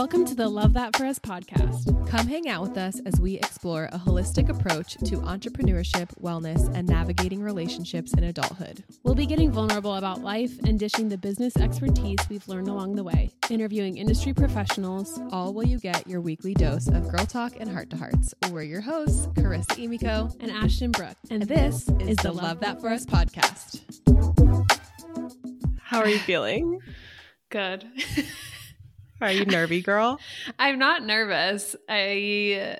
Welcome to the Love That For Us podcast. Come hang out with us as we explore a holistic approach to entrepreneurship, wellness, and navigating relationships in adulthood. We'll be getting vulnerable about life and dishing the business expertise we've learned along the way, interviewing industry professionals, all while you get your weekly dose of girl talk and heart to hearts. We're your hosts, Charissa Emiko and Ashtyn Brook, and, and this is, is the Love, Love That For Us podcast. How are you feeling? Good. Are you nervy, girl? I'm not nervous. I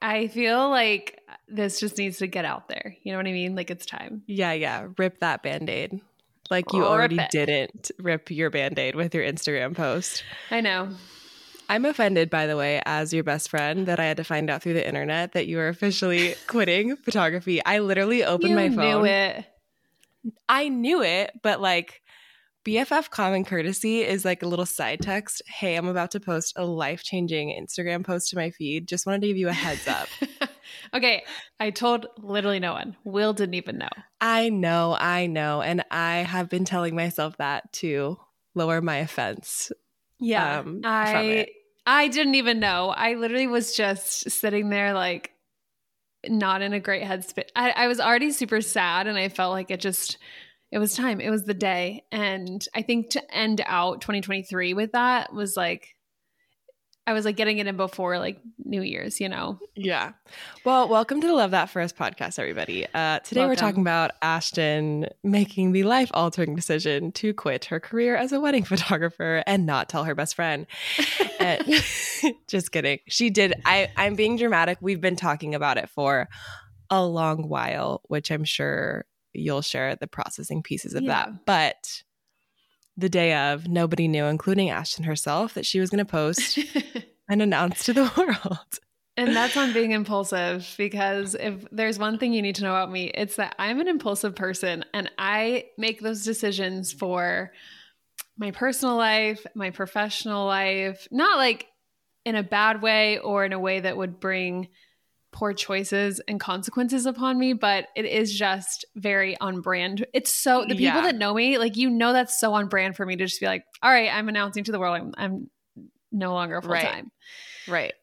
I feel like this just needs to get out there. You know what I mean? Like it's time. Yeah, yeah. Rip that band-aid. Like you rip already it. didn't rip your band-aid with your Instagram post. I know. I'm offended, by the way, as your best friend, that I had to find out through the internet that you were officially quitting photography. I literally opened you my phone. I knew it. I knew it, but like BFF Common Courtesy is like a little side text. Hey, I'm about to post a life changing Instagram post to my feed. Just wanted to give you a heads up. okay. I told literally no one. Will didn't even know. I know. I know. And I have been telling myself that to lower my offense. Yeah. Um, I. I didn't even know. I literally was just sitting there like not in a great headspace. I, I was already super sad and I felt like it just it was time. It was the day. And I think to end out 2023 with that was like, I was like getting it in before like New Year's, you know? Yeah. Well, welcome to the Love That For Us podcast, everybody. Uh, today welcome. we're talking about Ashtyn making the life altering decision to quit her career as a wedding photographer and not tell her best friend. and, just kidding. She did. I, I'm being dramatic. We've been talking about it for a long while, which I'm sure you'll share the processing pieces of yeah. that. But the day of, nobody knew, including Ashtyn herself, that she was going to post and announce to the world. And that's on being impulsive because if there's one thing you need to know about me, it's that I'm an impulsive person and I make those decisions for my personal life, my professional life, not like in a bad way or in a way that would bring poor choices and consequences upon me, but it is just very on brand. It's so the people yeah. that know me, like you know, that's so on brand for me to just be like, all right, I'm announcing to the world I'm, I'm no longer full time. Right. right.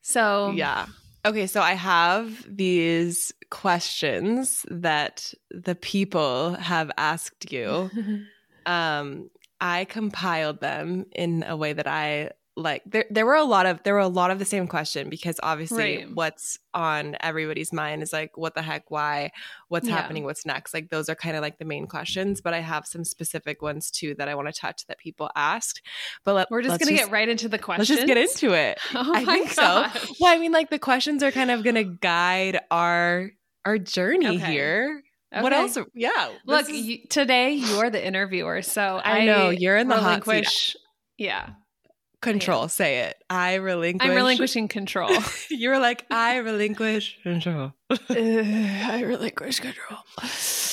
So yeah. Okay, so I have these questions that the people have asked you. um, I compiled them in a way that I like there there were a lot of there were a lot of the same question because obviously right. what's on everybody's mind is like what the heck why what's yeah. happening what's next like those are kind of like the main questions but I have some specific ones too that I want to touch that people asked but let, we're just gonna just, get right into the questions let's just get into it oh I think gosh. so well I mean like the questions are kind of gonna guide our our journey okay. here Okay. What else? Yeah. Look, is... you, today you're the interviewer, so I, I know you're in the hot seat. Yeah. Control. Say it. I relinquish. I'm relinquishing control. you were like, I relinquish control. uh, I relinquish control.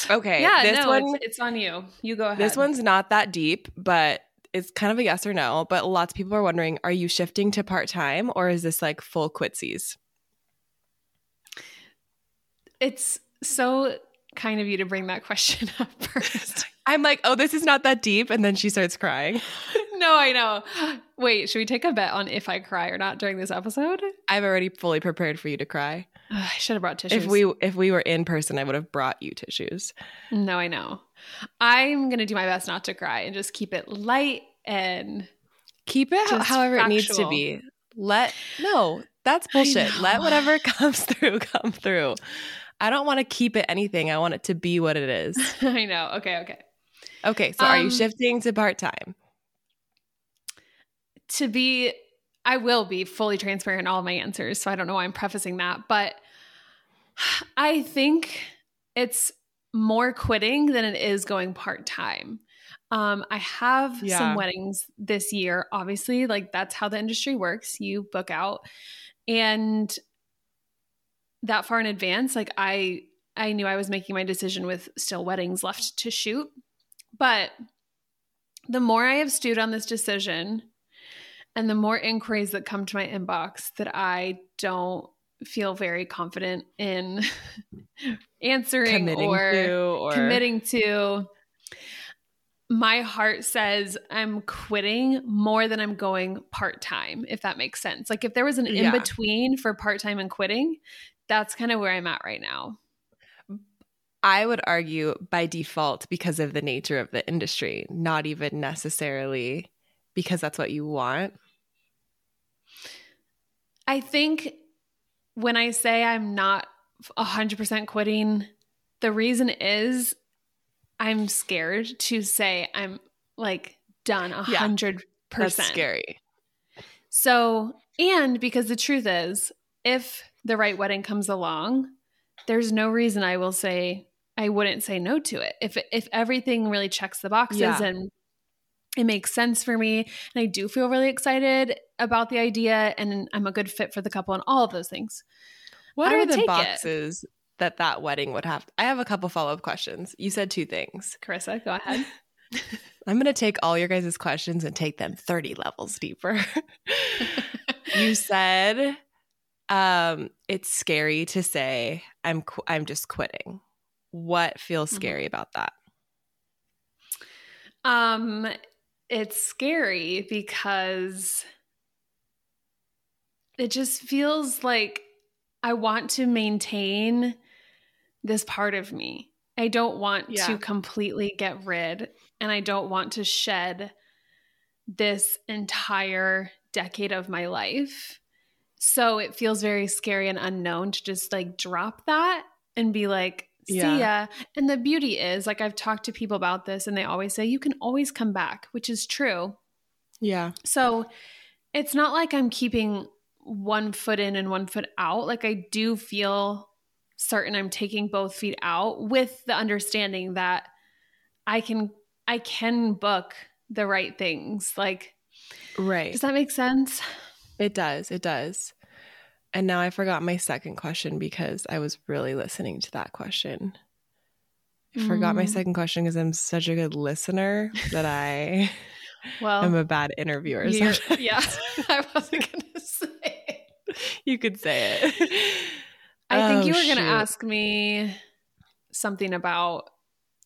Okay. Yeah. This no, one, it's, it's on you. You go ahead. This one's not that deep, but it's kind of a yes or no. But lots of people are wondering: Are you shifting to part time, or is this like full quitsies? It's so kind of you to bring that question up first. I'm like, oh, this is not that deep. And then she starts crying. No, I know. Wait, should we take a bet on if I cry or not during this episode? I've already fully prepared for you to cry. I should have brought tissues. If we if we were in person, I would have brought you tissues. No, I know. I'm gonna do my best not to cry and just keep it light and keep it however factual. it needs to be. Let no, that's bullshit. Let whatever comes through come through. I don't want to keep it anything. I want it to be what it is. I know. Okay, okay. Okay, so um, are you um, shifting to part time? To be, I will be fully transparent in all of my answers. So I don't know why I'm prefacing that, but I think it's more quitting than it is going part time. Um, I have yeah. some weddings this year, obviously, like that's how the industry works. You book out and that far in advance, like I I knew I was making my decision with still weddings left to shoot. But the more I have stewed on this decision and the more inquiries that come to my inbox that I don't feel very confident in answering committing or, to, or committing to my heart says I'm quitting more than I'm going part time, if that makes sense. Like if there was an in between for part time and quitting, that's kind of where I'm at right now. I would argue by default because of the nature of the industry, not even necessarily because that's what you want. I think when I say I'm not 100% quitting, the reason is I'm scared to say I'm like done a hundred percent. Scary. So, and because the truth is, if the right wedding comes along, there's no reason I will say I wouldn't say no to it. If if everything really checks the boxes yeah. and it makes sense for me and I do feel really excited about the idea and I'm a good fit for the couple and all of those things. What I are the boxes it that that wedding would have. I have a couple follow up questions. You said two things. Charissa, go ahead. I'm going to take all your guys' questions and take them 30 levels deeper. you said um, it's scary to say I'm qu- I'm just quitting. What feels mm-hmm. scary mm-hmm. about that? Um it's scary because it just feels like I want to maintain this part of me. I don't want yeah. to completely get rid and I don't want to shed this entire decade of my life. So it feels very scary and unknown to just like drop that and be like, see yeah. ya. And the beauty is, like, I've talked to people about this and they always say, you can always come back, which is true. Yeah. So it's not like I'm keeping one foot in and one foot out. Like, I do feel certain I'm taking both feet out with the understanding that I can I can book the right things. Like right. Does that make sense? It does. It does. And now I forgot my second question because I was really listening to that question. I mm. forgot my mm. second question because I'm such a good listener that I well am a bad interviewer. Yeah, I wasn't gonna say it. You could say it. I think oh, you were going to ask me something about.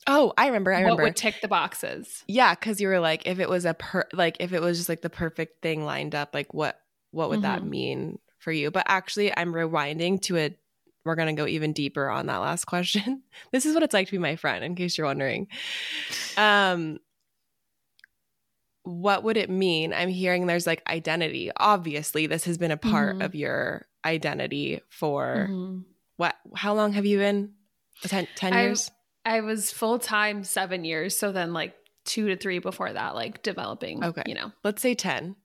Oh, I remember. I remember. What would tick the boxes? Yeah, because you were like, if it was a per, like, if it was just like the perfect thing lined up, like, what, what would mm-hmm. that mean for you? But actually, I'm rewinding to a. We're gonna go even deeper on that last question. this is what it's like to be my friend, in case you're wondering. Um, what would it mean? I'm hearing there's like identity. Obviously, this has been a part mm-hmm. of your identity for mm-hmm. what how long have you been 10, 10 years I, I was full-time seven years so then like two to three before that like developing okay you know let's say 10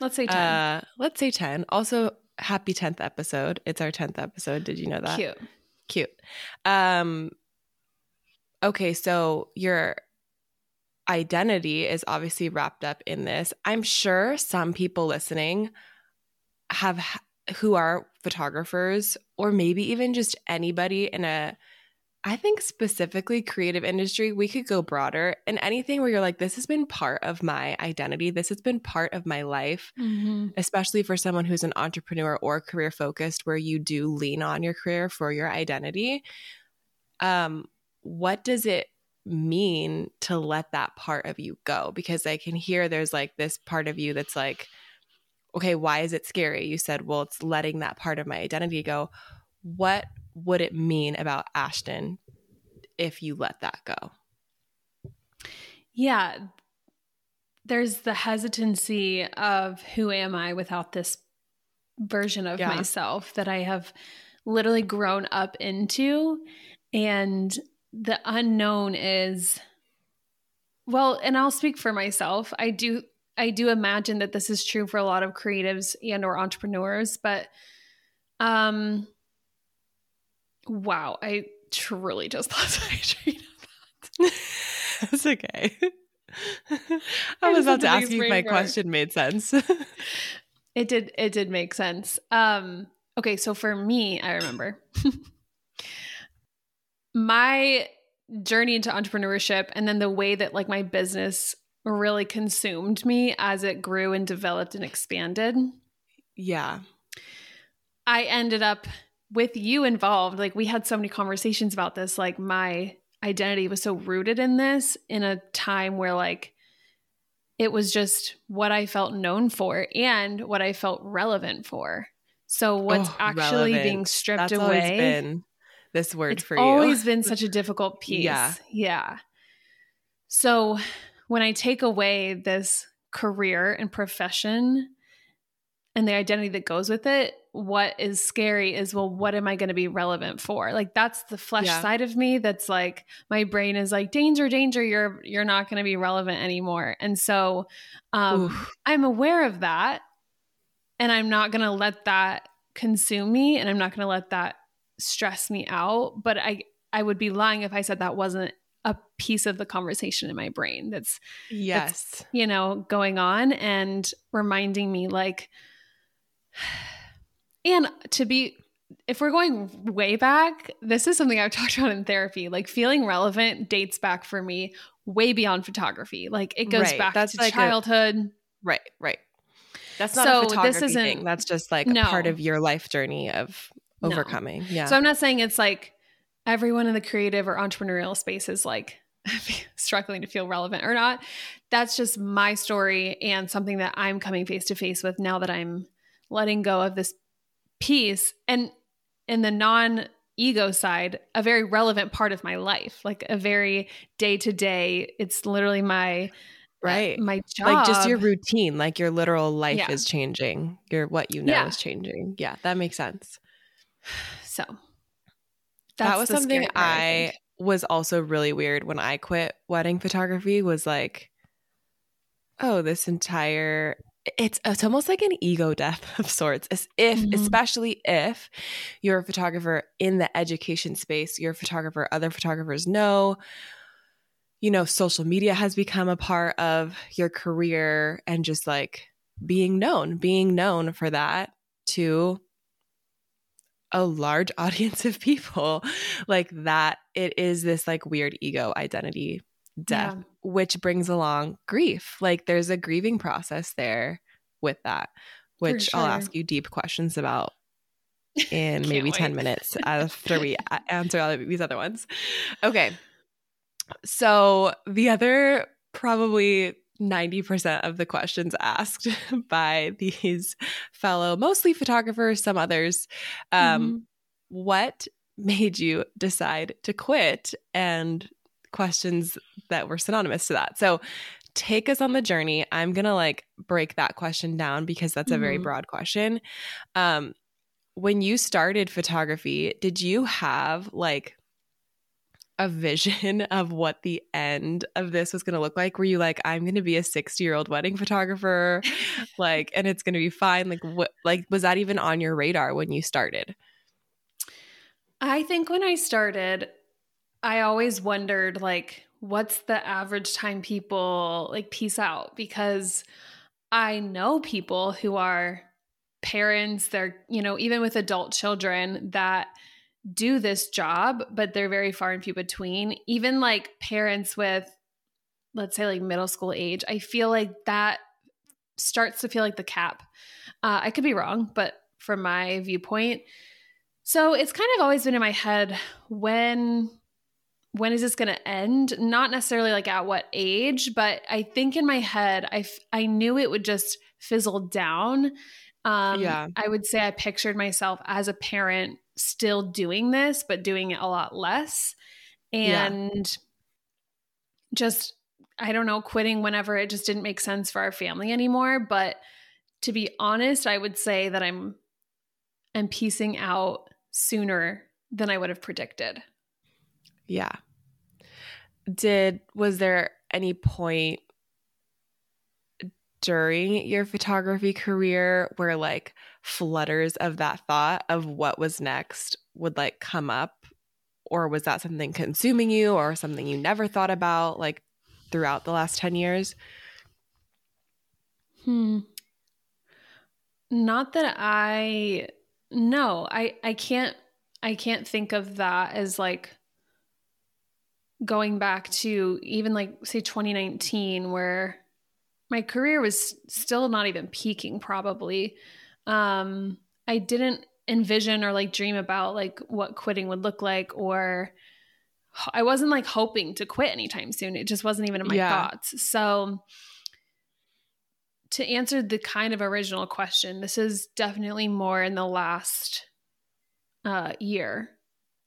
let's say 10 uh, let's say 10 also happy 10th episode. It's our 10th episode. Did you know that? Cute. Cute. Um okay so your identity is obviously wrapped up in this. I'm sure some people listening have who are photographers or maybe even just anybody in a I think specifically creative industry, we could go broader and anything where you're like, this has been part of my identity. This has been part of my life, mm-hmm. especially for someone who's an entrepreneur or career focused, where you do lean on your career for your identity. Um, what does it mean to let that part of you go? Because I can hear there's like this part of you that's like, okay, why is it scary? You said, well, it's letting that part of my identity go. What would it mean about Ashtyn if you let that go? Yeah. There's the hesitancy of who am I without this version of yeah. myself that I have literally grown up into. And the unknown is, well, and I'll speak for myself. I do I do imagine that this is true for a lot of creatives and or entrepreneurs, but um wow, I truly just lost my train of thought. That's okay. I was about to ask you if my question made sense. it did it did make sense. Um okay, so for me, I remember my journey into entrepreneurship and then the way that like my business really consumed me as it grew and developed and expanded. Yeah. I ended up with you involved. Like we had so many conversations about this. Like my identity was so rooted in this in a time where like it was just what I felt known for and what I felt relevant for. So what's oh, actually relevant. being stripped That's away? this word for you. Always been such a difficult piece. Yeah. Yeah. So when I take away this career and profession and the identity that goes with it, what is scary is well, what am I going to be relevant for? Like that's the flesh yeah. side of me that's like my brain is like danger, danger, you're you're not going to be relevant anymore. And so um I'm aware of that and I'm not going to let that consume me and I'm not going to let that stress me out, but I I would be lying if I said that wasn't a piece of the conversation in my brain that's yes that's, you know going on and reminding me like and to be if we're going way back this is something i've talked about in therapy like feeling relevant dates back for me way beyond photography like it goes right. back that's to like childhood a, right right that's not so a photography this isn't, thing that's just like no. part of your life journey of overcoming no. yeah so i'm not saying it's like everyone in the creative or entrepreneurial space is like struggling to feel relevant or not. That's just my story and something that I'm coming face to face with now that I'm letting go of this piece. And in the non ego side, a very relevant part of my life, like a very day to day, it's literally my uh, right my job like just your routine like your literal life yeah. is changing your what you know yeah. is changing yeah that makes sense so that was something part, I, I was also really weird when I quit wedding photography was like, oh, this entire it's it's almost like an ego death of sorts as if mm-hmm. especially if you're a photographer in the education space you're a photographer other photographers know you know social media has become a part of your career and just like being known being known for that to a large audience of people like that it is this like weird ego identity death yeah. which brings along grief like there's a grieving process there with that which sure. i'll ask you deep questions about in maybe wait. 10 minutes after we answer all these other ones okay so the other probably 90% of the questions asked by these fellow, mostly photographers, some others. Um, mm-hmm. What made you decide to quit? And questions that were synonymous to that. So, take us on the journey. I'm going to like break that question down because that's a very mm-hmm. broad question. Um, when you started photography, did you have like a vision of what the end of this was going to look like? Were you like, I'm going to be a 60 year old wedding photographer, like, and it's going to be fine? Like, what, like, was that even on your radar when you started? I think when I started, I always wondered, like, what's the average time people like peace out? Because I know people who are parents, they're, you know, even with adult children that do this job, but they're very far and few between. Even like parents with, let's say, like middle school age, I feel like that starts to feel like the cap. Uh, I could be wrong, but from my viewpoint. So it's kind of always been in my head when when is this going to end not necessarily like at what age but i think in my head i i knew it would just fizzle down um yeah i would say i pictured myself as a parent still doing this, but doing it a lot less. And yeah. just, I don't know, quitting whenever it just didn't make sense for our family anymore. But to be honest, I would say that I'm I'm piecing out sooner than I would have predicted. Yeah. Did was there any point during your photography career where like flutters of that thought of what was next would like come up? Or was that something consuming you or something you never thought about like throughout the last 10 years? Hmm. Not that i no i i can't i can't think of that as like going back to even like say 2019 where my career was still not even peaking probably um i didn't envision or like dream about like what quitting would look like or I wasn't like hoping to quit anytime soon. It just wasn't even in my yeah. thoughts. So to answer the kind of original question, this is definitely more in the last uh, year.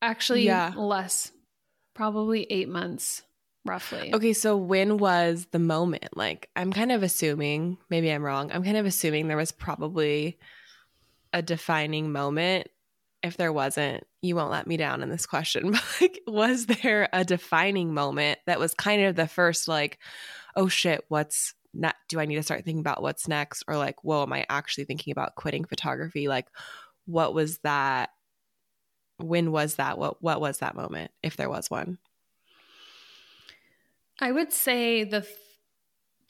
Actually, yeah. less, probably eight months, roughly. Okay, so when was the moment? Like, I'm kind of assuming, maybe I'm wrong. I'm kind of assuming there was probably a defining moment. If there wasn't, you won't let me down in this question. But like, was there a defining moment that was kind of the first, like, oh shit, what's not do I need to start thinking about what's next or like whoa am I actually thinking about quitting photography like what was that when was that? What what was that moment if there was one? I would say the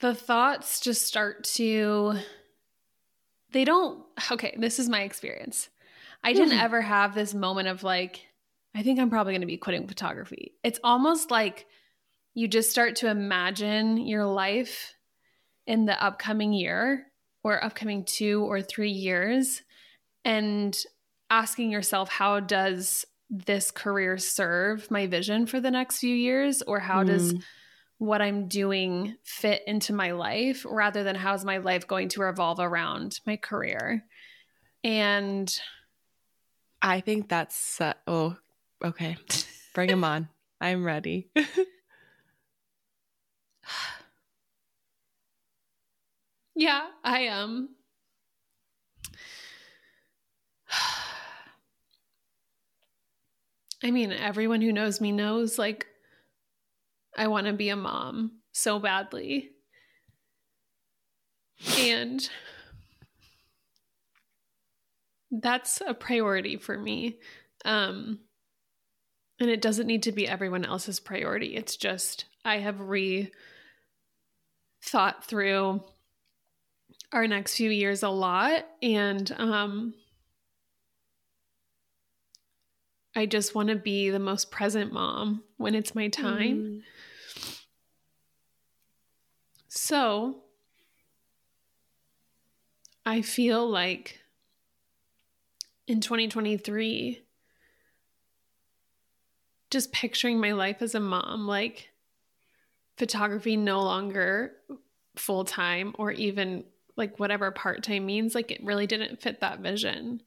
the thoughts just start to they don't okay this is my experience. I didn't mm-hmm. ever have this moment of like I think I'm probably going to be quitting photography. It's almost like you just start to imagine your life in the upcoming year or upcoming two or three years and asking yourself, how does this career serve my vision for the next few years? Or how mm. does what I'm doing fit into my life rather than how's my life going to revolve around my career? And I think that's, uh, oh, okay. Bring them on. I'm ready. Yeah, I am. I mean, everyone who knows me knows like I want to be a mom so badly. And that's a priority for me. Um and it doesn't need to be everyone else's priority. It's just I have re thought through our next few years a lot and um I just want to be the most present mom when it's my time. Mm. So I feel like in 2023 just picturing my life as a mom like photography no longer full time or even like whatever part-time means like it really didn't fit that vision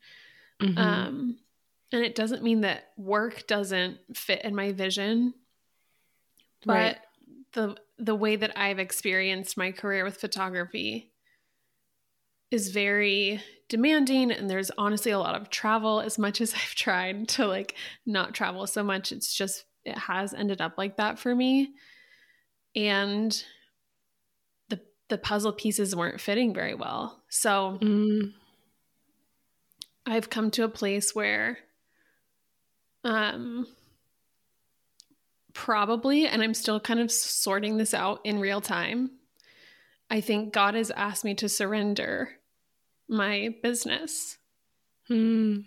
mm-hmm. um and it doesn't mean that work doesn't fit in my vision but right. the the way that i've experienced my career with photography is very demanding and there's honestly a lot of travel as much as i've tried to like not travel so much it's just it has ended up like that for me and the the puzzle pieces weren't fitting very well. So mm. I've come to a place where um probably and I'm still kind of sorting this out in real time. I think God has asked me to surrender my business. Hmm.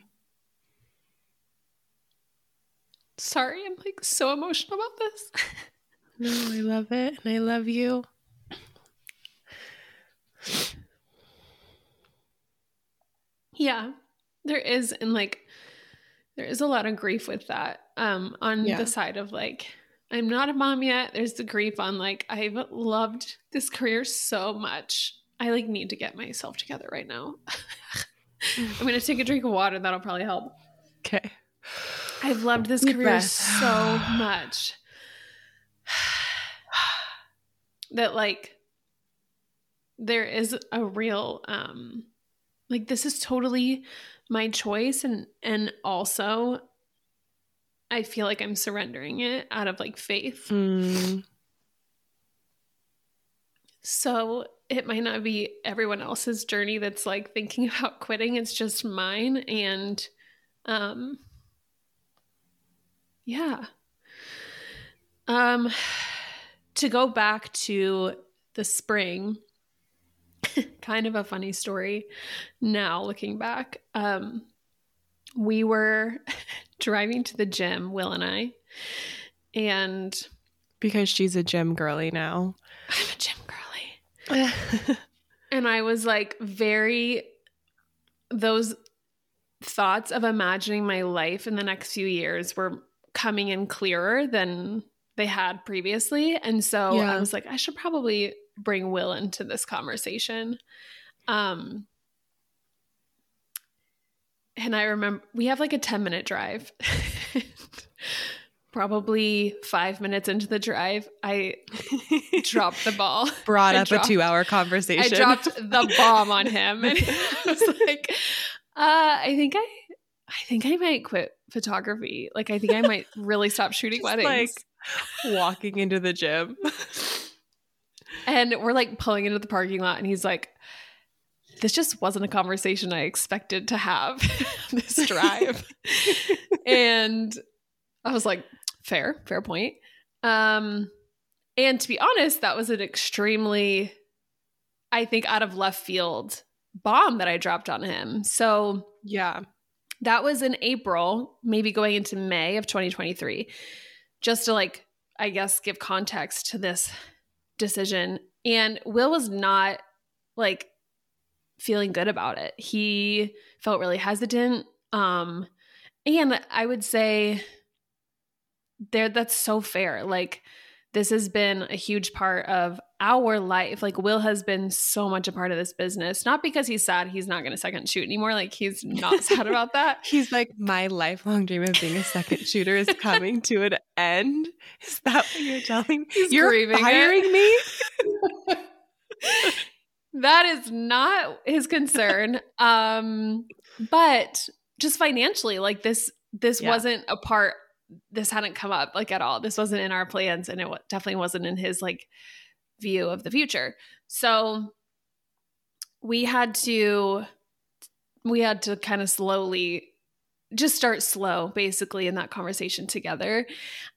Sorry, I'm like so emotional about this. no, I love it and I love you. Yeah, there is, and like, there is a lot of grief with that. Um, on yeah. the side of like, I'm not a mom yet. There's the grief on like, I've loved this career so much. I like need to get myself together right now. I'm gonna take a drink of water. That'll probably help. Okay. I've loved this Deep career breath. so much that like there is a real um like this is totally my choice and and also I feel like I'm surrendering it out of like faith. Mm. So it might not be everyone else's journey that's like thinking about quitting. It's just mine. And um yeah. Um to go back to the spring, kind of a funny story now looking back. Um, we were driving to the gym, Will and I, and because she's a gym girly now. I'm a gym girly. and I was like very those thoughts of imagining my life in the next few years were coming in clearer than they had previously. And so yeah. I was like, I should probably bring Will into this conversation. Um, and I remember we have like a 10 minute drive. Probably five minutes into the drive, I dropped the ball. Brought I up dropped, a two hour conversation. I dropped the bomb on him. And I was like, uh, I think I I think I might quit photography. Like I think I might really stop shooting weddings. Like walking into the gym. And we're like pulling into the parking lot and he's like, this just wasn't a conversation I expected to have this drive. and I was like, fair, fair point. Um, and to be honest, that was an extremely, I think, out of left field bomb that I dropped on him. So, yeah, that was in April, maybe going into May of 2023. Just to like, I guess, give context to this decision. And Will was not like feeling good about it. He felt really hesitant. Um, and I would say there that's so fair. Like this has been a huge part of our life. Like Will has been so much a part of this business. Not because he's sad he's not going to second shoot anymore. Like he's not sad about that. he's like my lifelong dream of being a second shooter is coming to an end. Is that what you're telling me? He's you're firing me? that is not his concern. um, but just financially, like this, this yeah. wasn't a part. This hadn't come up like at all. This wasn't in our plans, and it definitely wasn't in his like view of the future. So we had to, we had to kind of slowly just start slow basically in that conversation together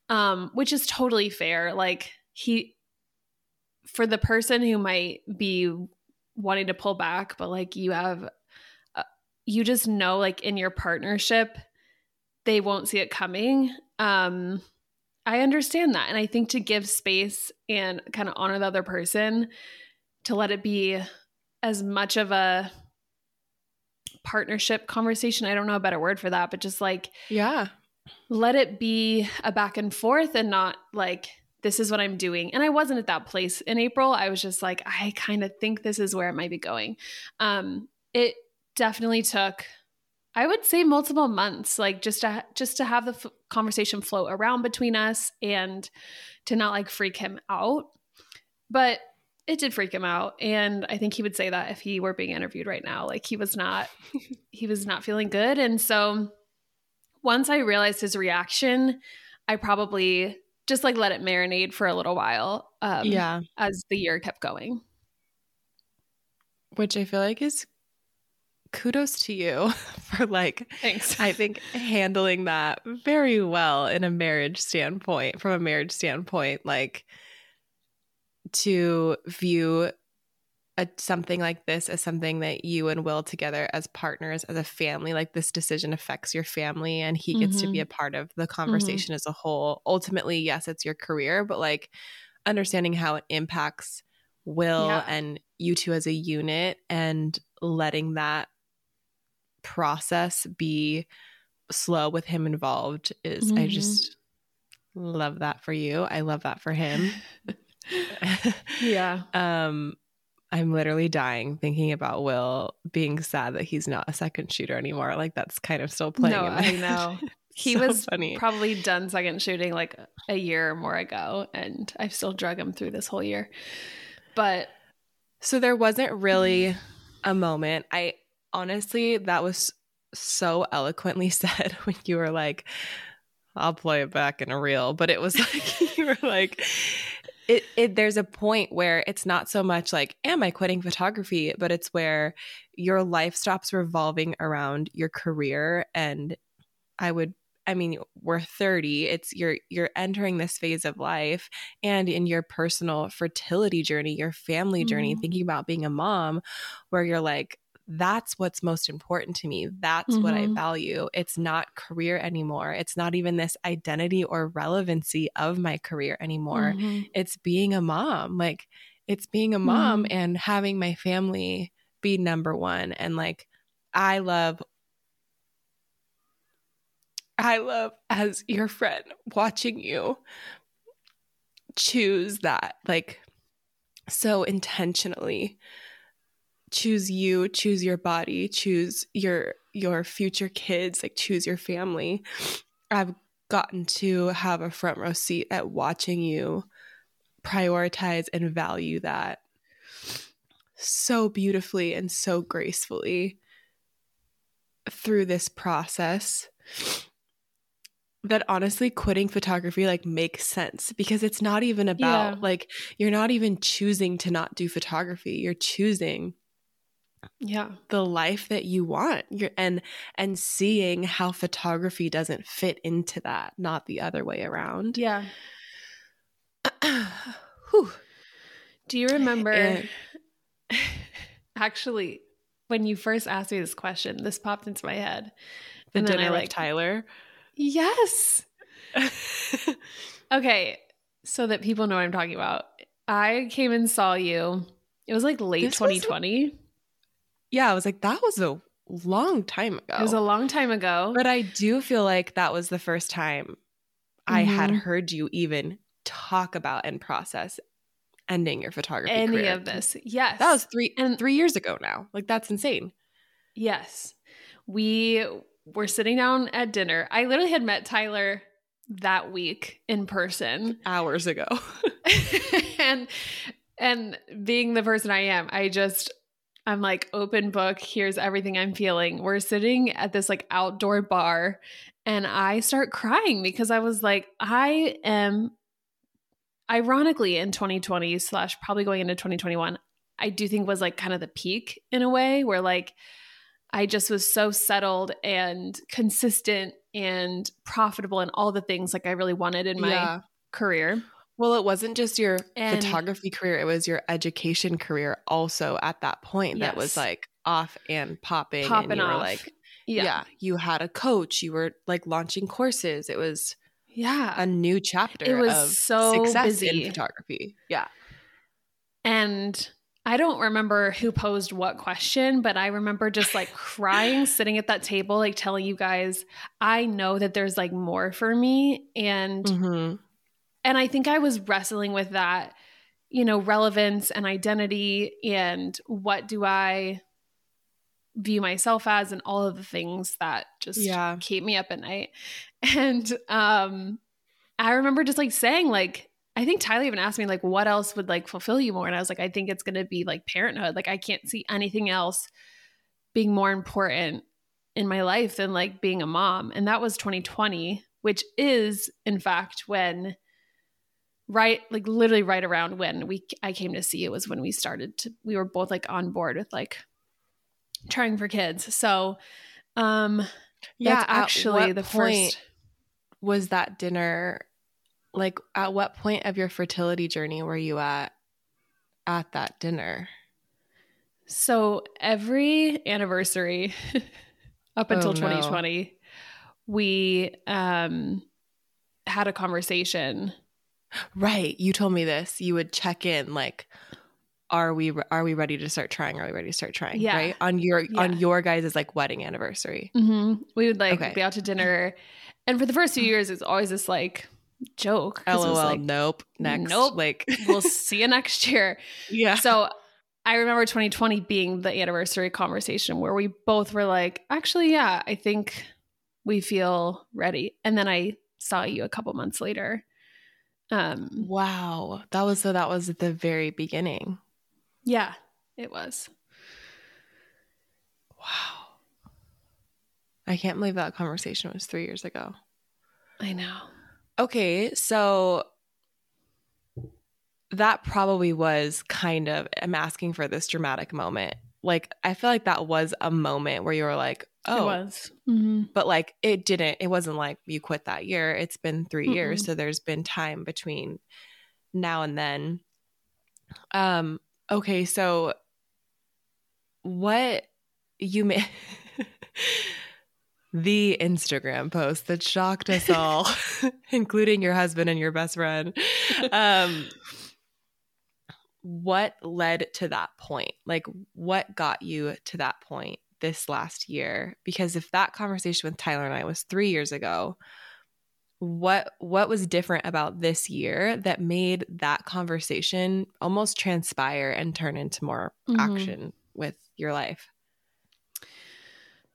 um which is totally fair like he for the person who might be wanting to pull back, but like you have, uh, you just know, like in your partnership, they won't see it coming. Um, I understand that. And I think to give space and kind of honor the other person, to let it be as much of a partnership conversation. I don't know a better word for that, but just like, yeah, let it be a back and forth and not like, this is what I'm doing. And I wasn't at that place in April. I was just like, I kind of think this is where it might be going. Um, it definitely took, I would say, multiple months, like just to just to have the f- conversation flow around between us and to not like freak him out. But it did freak him out, and I think he would say that if he were being interviewed right now, like he was not, he was not feeling good. And so, once I realized his reaction, I probably just like let it marinate for a little while. Um, yeah. As the year kept going. Which I feel like is kudos to you for like thanks i think handling that very well in a marriage standpoint from a marriage standpoint like to view a, something like this as something that you and Will together as partners, as a family, like this decision affects your family and he gets mm-hmm. to be mm-hmm. a part of the mm-hmm. conversation mm-hmm. as a whole. Ultimately, yes, it's your career, but like understanding how it impacts Will yeah. and you two as a unit and letting that process be slow with him involved is, mm-hmm. I just love that for you. I love that for him. yeah. Um, I'm literally dying thinking about Will being sad that he's not a second shooter anymore. Like that's kind of still playing. No, I know. He so was funny. probably done second shooting like a year or more ago, and I've still drug him through this whole year. But so there wasn't really a moment. I honestly, that was so eloquently said when you were like, I'll play it back in a reel. But it was like, you were like, it, it there's a point where it's not so much like am i quitting photography but it's where your life stops revolving around your career and i would I mean, we're 30. It's you're you're entering this phase of life and in your personal fertility journey, your family journey, mm-hmm. thinking about being a mom, where you're like, that's what's most important to me. That's mm-hmm. what I mm-hmm. value. It's not career anymore. It's not even this identity or relevancy of my career anymore. Mm-hmm. It's being a mom. Like, it's being a mom mm-hmm. and having my family be number one. And like, I love I love as your friend watching you choose that, like so intentionally choose you, choose your body, choose your your future kids, like choose your family. I've gotten to have a front row seat at watching you prioritize and value that so beautifully and so gracefully through this process that honestly quitting photography like makes sense because it's not even about yeah. like you're not even choosing to not do photography you're choosing yeah. the life that you want. You're and and seeing how photography doesn't fit into that not the other way around. Yeah. Do you remember and, actually when you first asked me this question this popped into my head. The and dinner I, like, with tyler? Yes. Okay. So that people know what i'm talking about. I came and saw you. It was like late this 2020 yeah, I was like, that was a long time ago. It was a long time ago. But I do feel like that was the first time mm-hmm. I had mm-hmm. heard you even talk about and process ending your photography any career. of this. Yes. That was 3 and 3 years ago now. Like that's insane. Yes. We were sitting down at dinner. I literally had met Tyler that week in person hours ago. and and being the person I am, I just I'm like, open book. Here's everything I'm feeling. We're sitting at this like outdoor bar, and I start crying because I was like, I am, ironically, in 2020 slash probably going into 2021, I do think was like kind of the peak in a way where like I just was so settled and consistent and profitable and all the things like I really wanted in my yeah. career. Well, it wasn't just your and, photography career, it was your education career also at that point yes. that was like off and popping. Popping and you off. were like, yeah. yeah, you had a coach, you were like launching courses. It was yeah, a new chapter it was so success busy. in photography. Yeah. And I don't remember who posed what question, but I remember just like crying, sitting at that table, like telling you guys, I know that there's like more for me. And mm-hmm and I think I was wrestling with that, you know, relevance and identity and what do I view myself as and all of the things that just yeah. keep me up at night. And um I remember just like saying like I think Tyler even asked me like what else would like fulfill you more and I was like I think it's going to be like parenthood. Like I can't see anything else being more important in my life than like being a mom. And that was 2020, which is in fact when right like literally right around when we I came to see it was when we started to we were both like on board with like trying for kids. So um yeah, actually the first was that dinner like at what point of your fertility journey were you at at that dinner? So every anniversary up until oh, 2020 we um had a conversation Right. You told me this. You would check in like are we are we ready to start trying? Are we ready to start trying? Yeah. Right. On your yeah. on your guys' like wedding anniversary. Mm-hmm. We would like okay. be out to dinner, and for the first few years, it's always this like joke. LOL. Like, nope. Next. Nope. Like we'll see you next year. Yeah. So I remember 2020 being the anniversary conversation where we both were like, actually, yeah, I think we feel ready. And then I saw you a couple months later um, wow, that was so. That was at the very beginning. Yeah, it was. Wow, I can't believe that conversation was three years ago. I know. Okay, so that probably was kind of. I'm asking for this dramatic moment. Like, I feel like that was a moment where you were like, oh, it was. Mm-hmm. But like it didn't, it wasn't like you quit that year. It's been 3 mm years. So there's been time between now and then. Um, okay, so what you made the Instagram post that shocked us all, including your husband and your best friend. Um, what led to that point? Like, what got you to that point this last year? Because if that conversation with Tyler and I was three years ago, what what was different about this year that made that conversation almost transpire and turn into more mm-hmm. action with your life?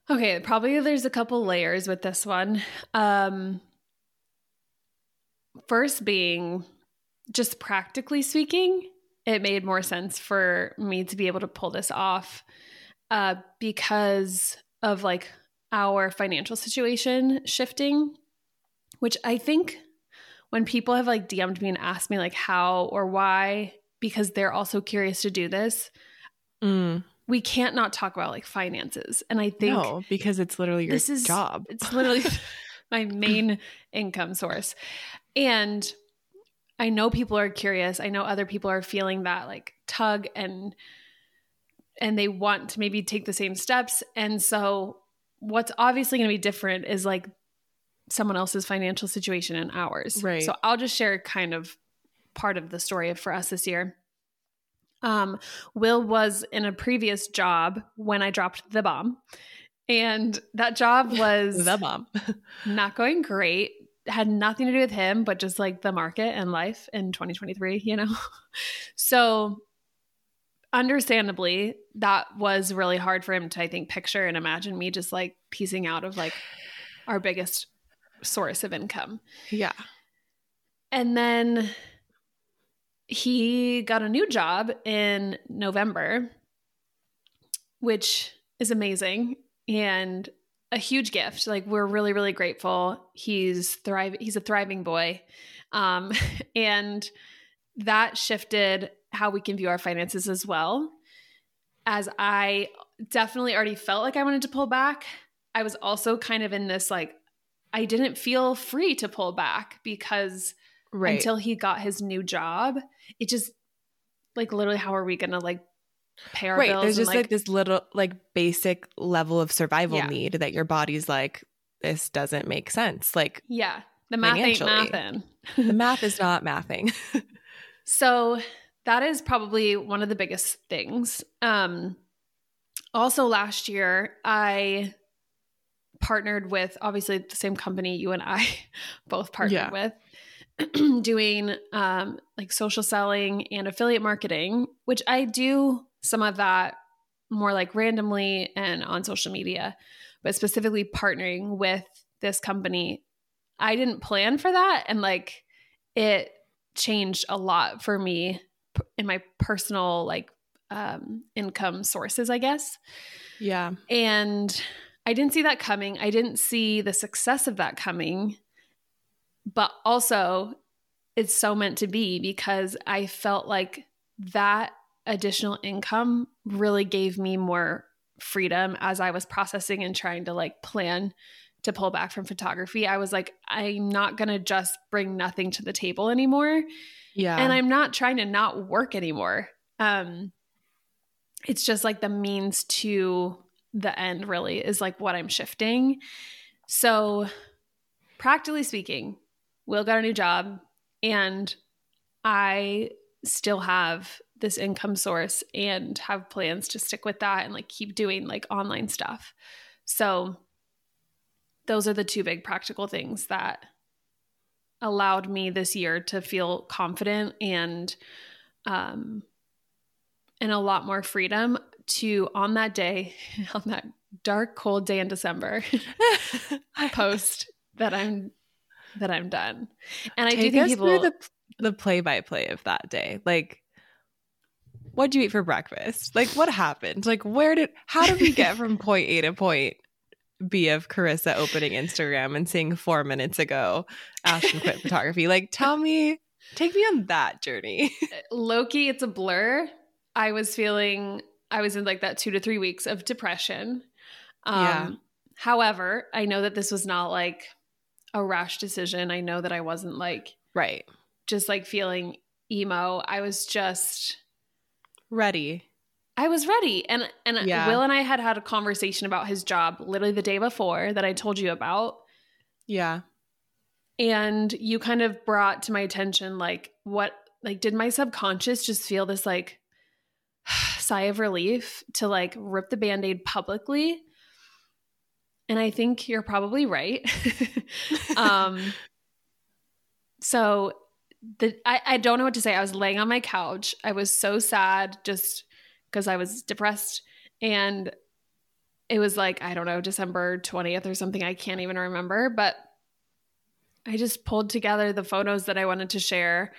Okay, probably there's a couple layers with this one. Um first being just practically speaking, it made more sense for me to be able to pull this off uh, because of like our financial situation shifting, which I think when people have like DM'd me and asked me like how or why, because they're also curious to do this, mm. we can't not talk about like finances. And I think no, because it's literally your this is, job. It's literally my main income source. And I know people are curious. I know other people are feeling that like tug and and they want to maybe take the same steps. And so what's obviously going to be different is like someone else's financial situation and ours. Right. So I'll just share kind of part of the story for us this year. Um, Will was in a previous job when I dropped the bomb. And that job was the bomb. not going great had nothing to do with him, but just like the market and life in 2023, you know? so, understandably, that was really hard for him to, I think, picture and imagine me just like piecing out of like our biggest source of income. Yeah. And then he got a new job in November, which is amazing. And a huge gift. Like we're really, really grateful. He's thriving. He's a thriving boy, um, and that shifted how we can view our finances as well. As I definitely already felt like I wanted to pull back, I was also kind of in this like I didn't feel free to pull back because right. until he got his new job, it just like literally how are we gonna like pay our right, bills. There's just like, like, this little like basic level of survival yeah. need that your body's like, this doesn't make sense. Like yeah, the math ain't mathing. the math is not mathing. so that is probably one of the biggest things. Um, also last year I partnered with obviously the same company you and I both partnered yeah. with doing um, like social selling and affiliate marketing, which I do some of that more like randomly and on social media, but specifically partnering with this company. I didn't plan for that. And like it changed a lot for me in my personal like um, income sources, I guess. Yeah. And I didn't see that coming. I didn't see the success of that coming. But also, it's so meant to be because I felt like that additional income really gave me more freedom as I was processing and trying to like plan to pull back from photography. I was like, I'm not going to just bring nothing to the table anymore. Yeah. And I'm not trying to not work anymore. Um, it's just like the means to the end, really, is like what I'm shifting. So, practically speaking, Will got a new job and I still have this income source and have plans to stick with that and like keep doing like online stuff. So those are the two big practical things that allowed me this year to feel confident and um and a lot more freedom to on that day on that dark cold day in December post that I'm that I'm done. And Take I do think people the the play by play of that day. Like what'd you eat for breakfast? Like, what happened? Like, where did, how did we get from point A to point B of Charissa opening Instagram and seeing four minutes ago Ashtyn quit photography? Like, tell me, take me on that journey. Loki, it's a blur. I was feeling, I was in like that two to three weeks of depression. Um, yeah. However, I know that this was not like a rash decision. I know that I wasn't like, right, just like feeling emo. I was just, ready. I was ready. And and yeah. Will and I had had a conversation about his job literally the day before that I told you about. Yeah. And you kind of brought to my attention like what like did my subconscious just feel this like sigh of relief to like rip the band-aid publicly and i think you're probably right um so the I, I don't know what to say. I was laying on my couch. I was so sad just because i was depressed. And it was like i don't know december 20th or something. I can't even remember but i just pulled together the photos that i wanted to share.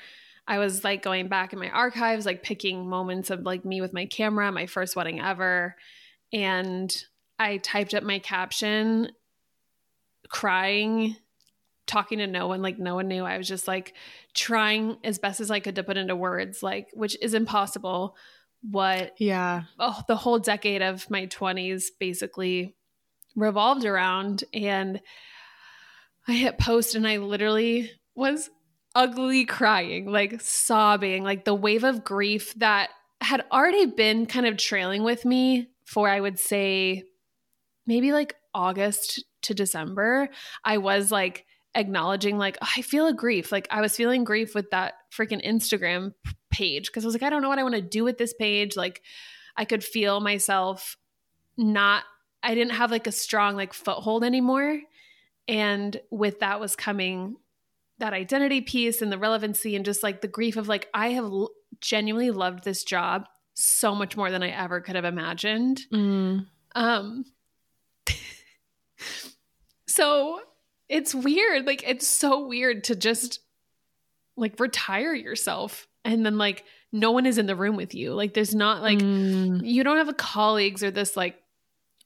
I was like going back in my archives, like picking moments of like me with my camera, my first wedding ever. And I typed up my caption, crying, talking to no one, like no one knew. I was just like trying as best as I could to put into words, like, which is impossible. What, yeah, oh, the whole decade of my 20s basically revolved around. And I hit post and I literally was ugly crying, like sobbing, like the wave of grief that had already been kind of trailing with me for, I would say, maybe like August to December. I was like acknowledging, like, oh, I feel a grief. Like, I was feeling grief with that freaking Instagram page because I was like, I don't know what I want to do with this page. Like, I could feel myself not, I didn't have like a strong like foothold anymore. And with that was coming that identity piece and the relevancy and just like the grief of like I have l- genuinely loved this job so much more than I ever could have imagined. Mm. Um so it's weird like it's so weird to just like retire yourself and then like no one is in the room with you. Like there's not like mm. you don't have a colleagues or this like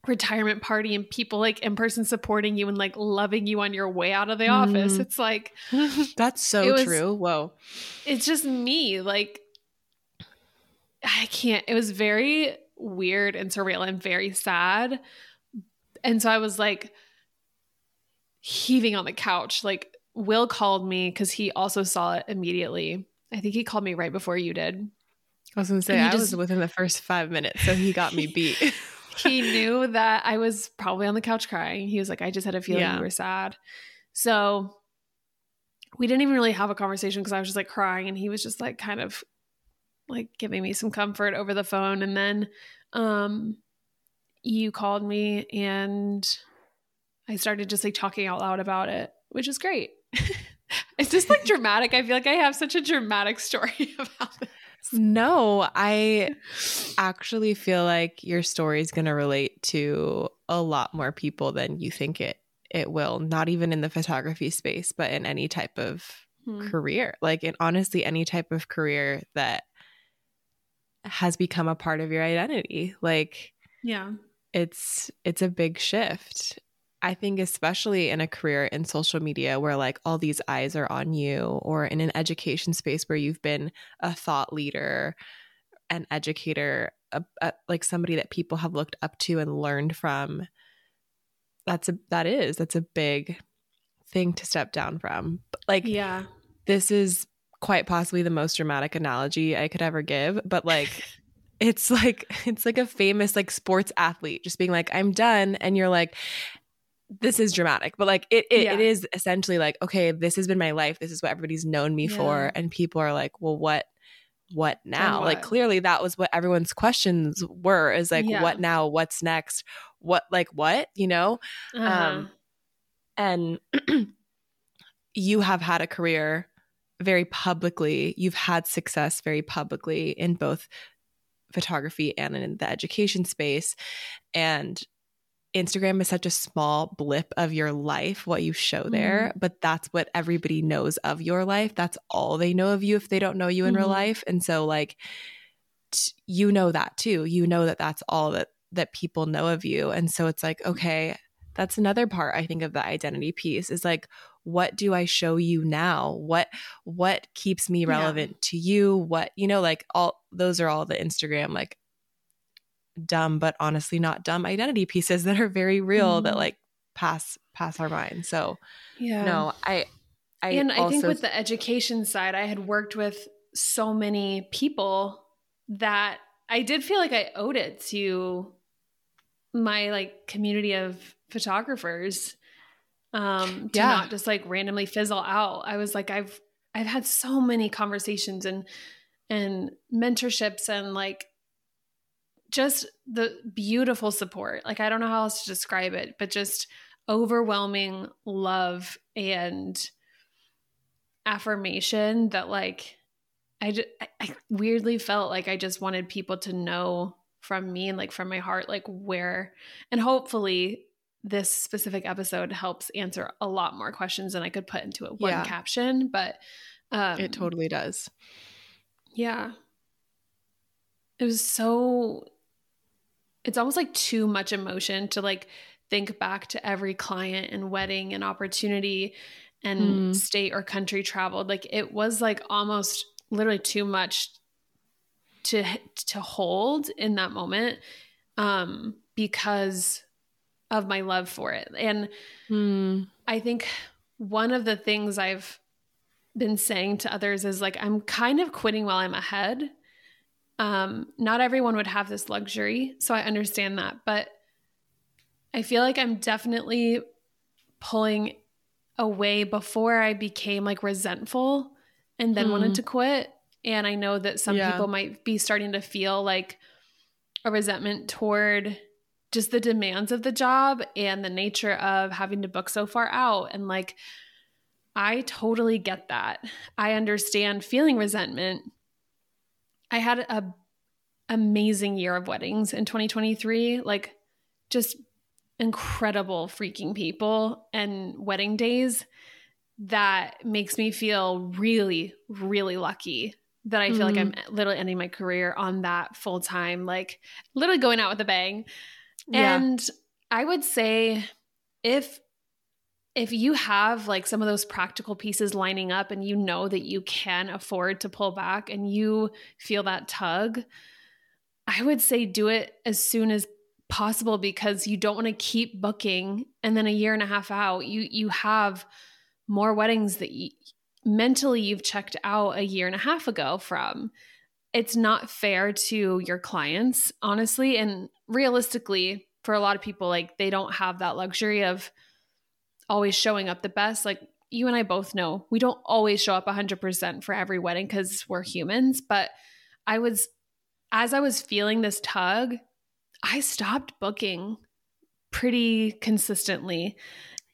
retirement party and people like in person supporting you and like loving you on your way out of the mm. office. It's like that's so was, true. Whoa. It's just me. Like I can't. It was very weird and surreal and very sad. And so I was like heaving on the couch. Like Will called me because he also saw it immediately. I think he called me right before you did. I was gonna say I just, was within the first five minutes, so he got me beat. he knew that I was probably on the couch crying. He was like, I just had a feeling yeah. you were sad. So we didn't even really have a conversation because I was just like crying and he was just like kind of like giving me some comfort over the phone. And then um you called me and I started just like talking out loud about it, which is great. it's just like dramatic. I feel like I have such a dramatic story about this. No, I actually feel like your story is going to relate to a lot more people than you think it it will. Not even in the photography space, but in any type of hmm. career. Like in honestly any type of career that has become a part of your identity. Like yeah. It's it's a big shift I think, especially in a career in social media where like all these eyes are on you, or in an education space where you've been a thought leader, an educator, a, a, like somebody that people have looked up to and learned from. That's a that is that's a big thing to step down from. Like, yeah, this is quite possibly the most dramatic analogy I could ever give, but like. it's like it's like a famous like sports athlete just being like i'm done and you're like this is dramatic, but like it it, yeah. it is essentially like, okay, this has been my life. This is what everybody's known me yeah. for. And people are like, well, what what now? What? Like clearly that was what everyone's questions were is like, yeah. what now? What's next? What like what? You know? Uh-huh. Um and you have had a career very publicly. You've had success very publicly in both photography and in the education space. And Instagram is such a small blip of your life, what you show there, mm-hmm. but that's what everybody knows of your life. That's all they know of you if they don't know you in mm-hmm. real life. And so, like, t- you know that too. You know that that's all that that people know of you. And so it's like, okay, that's another part I think of the identity piece is like, what do I show you now? What what keeps me relevant yeah. to you? What you know, like all those are all the Instagram like dumb but honestly not dumb identity pieces that are very real mm. that like pass pass our mind so yeah no i i and also- i think with the education side i had worked with so many people that i did feel like i owed it to my like community of photographers um to yeah. not just like randomly fizzle out i was like i've i've had so many conversations and and mentorships and like just the beautiful support. Like I don't know how else to describe it, but just overwhelming love and affirmation that like I, just, I weirdly felt like I just wanted people to know from me and like from my heart like where and hopefully this specific episode helps answer a lot more questions than I could put into a one yeah. caption but um it totally does. Yeah. It was so it's almost like too much emotion to like think back to every client and wedding and opportunity and mm. state or country traveled like it was like almost literally too much to to hold in that moment um because of my love for it and mm. i think one of the things i've been saying to others is like i'm kind of quitting while i'm ahead um not everyone would have this luxury so i understand that but i feel like i'm definitely pulling away before i became like resentful and then wanted hmm. to quit. And I know that some yeah. people might be starting to feel like a resentment toward just the demands of the job and the nature of having to book so far out. And like, I totally get that. I understand feeling resentment. I had a amazing year of weddings in 2023, like just incredible freaking people and wedding days that makes me feel really, really lucky that I feel mm-hmm. like I'm literally ending my career on that full time, like literally going out with a bang. Yeah. And I would say if if you have like some of those practical pieces lining up and you know that you can afford to pull back and you feel that tug, I would say do it as soon as possible because you don't want to keep booking and then a year and a half out you you have more weddings that you, mentally you've checked out a year and a half ago from. It's not fair to your clients, honestly. And realistically, for a lot of people, like they don't have that luxury of always showing up the best. Like you and I both know we don't always show up 100% for every wedding because we're humans. But I was, as I was feeling this tug, I stopped booking pretty consistently.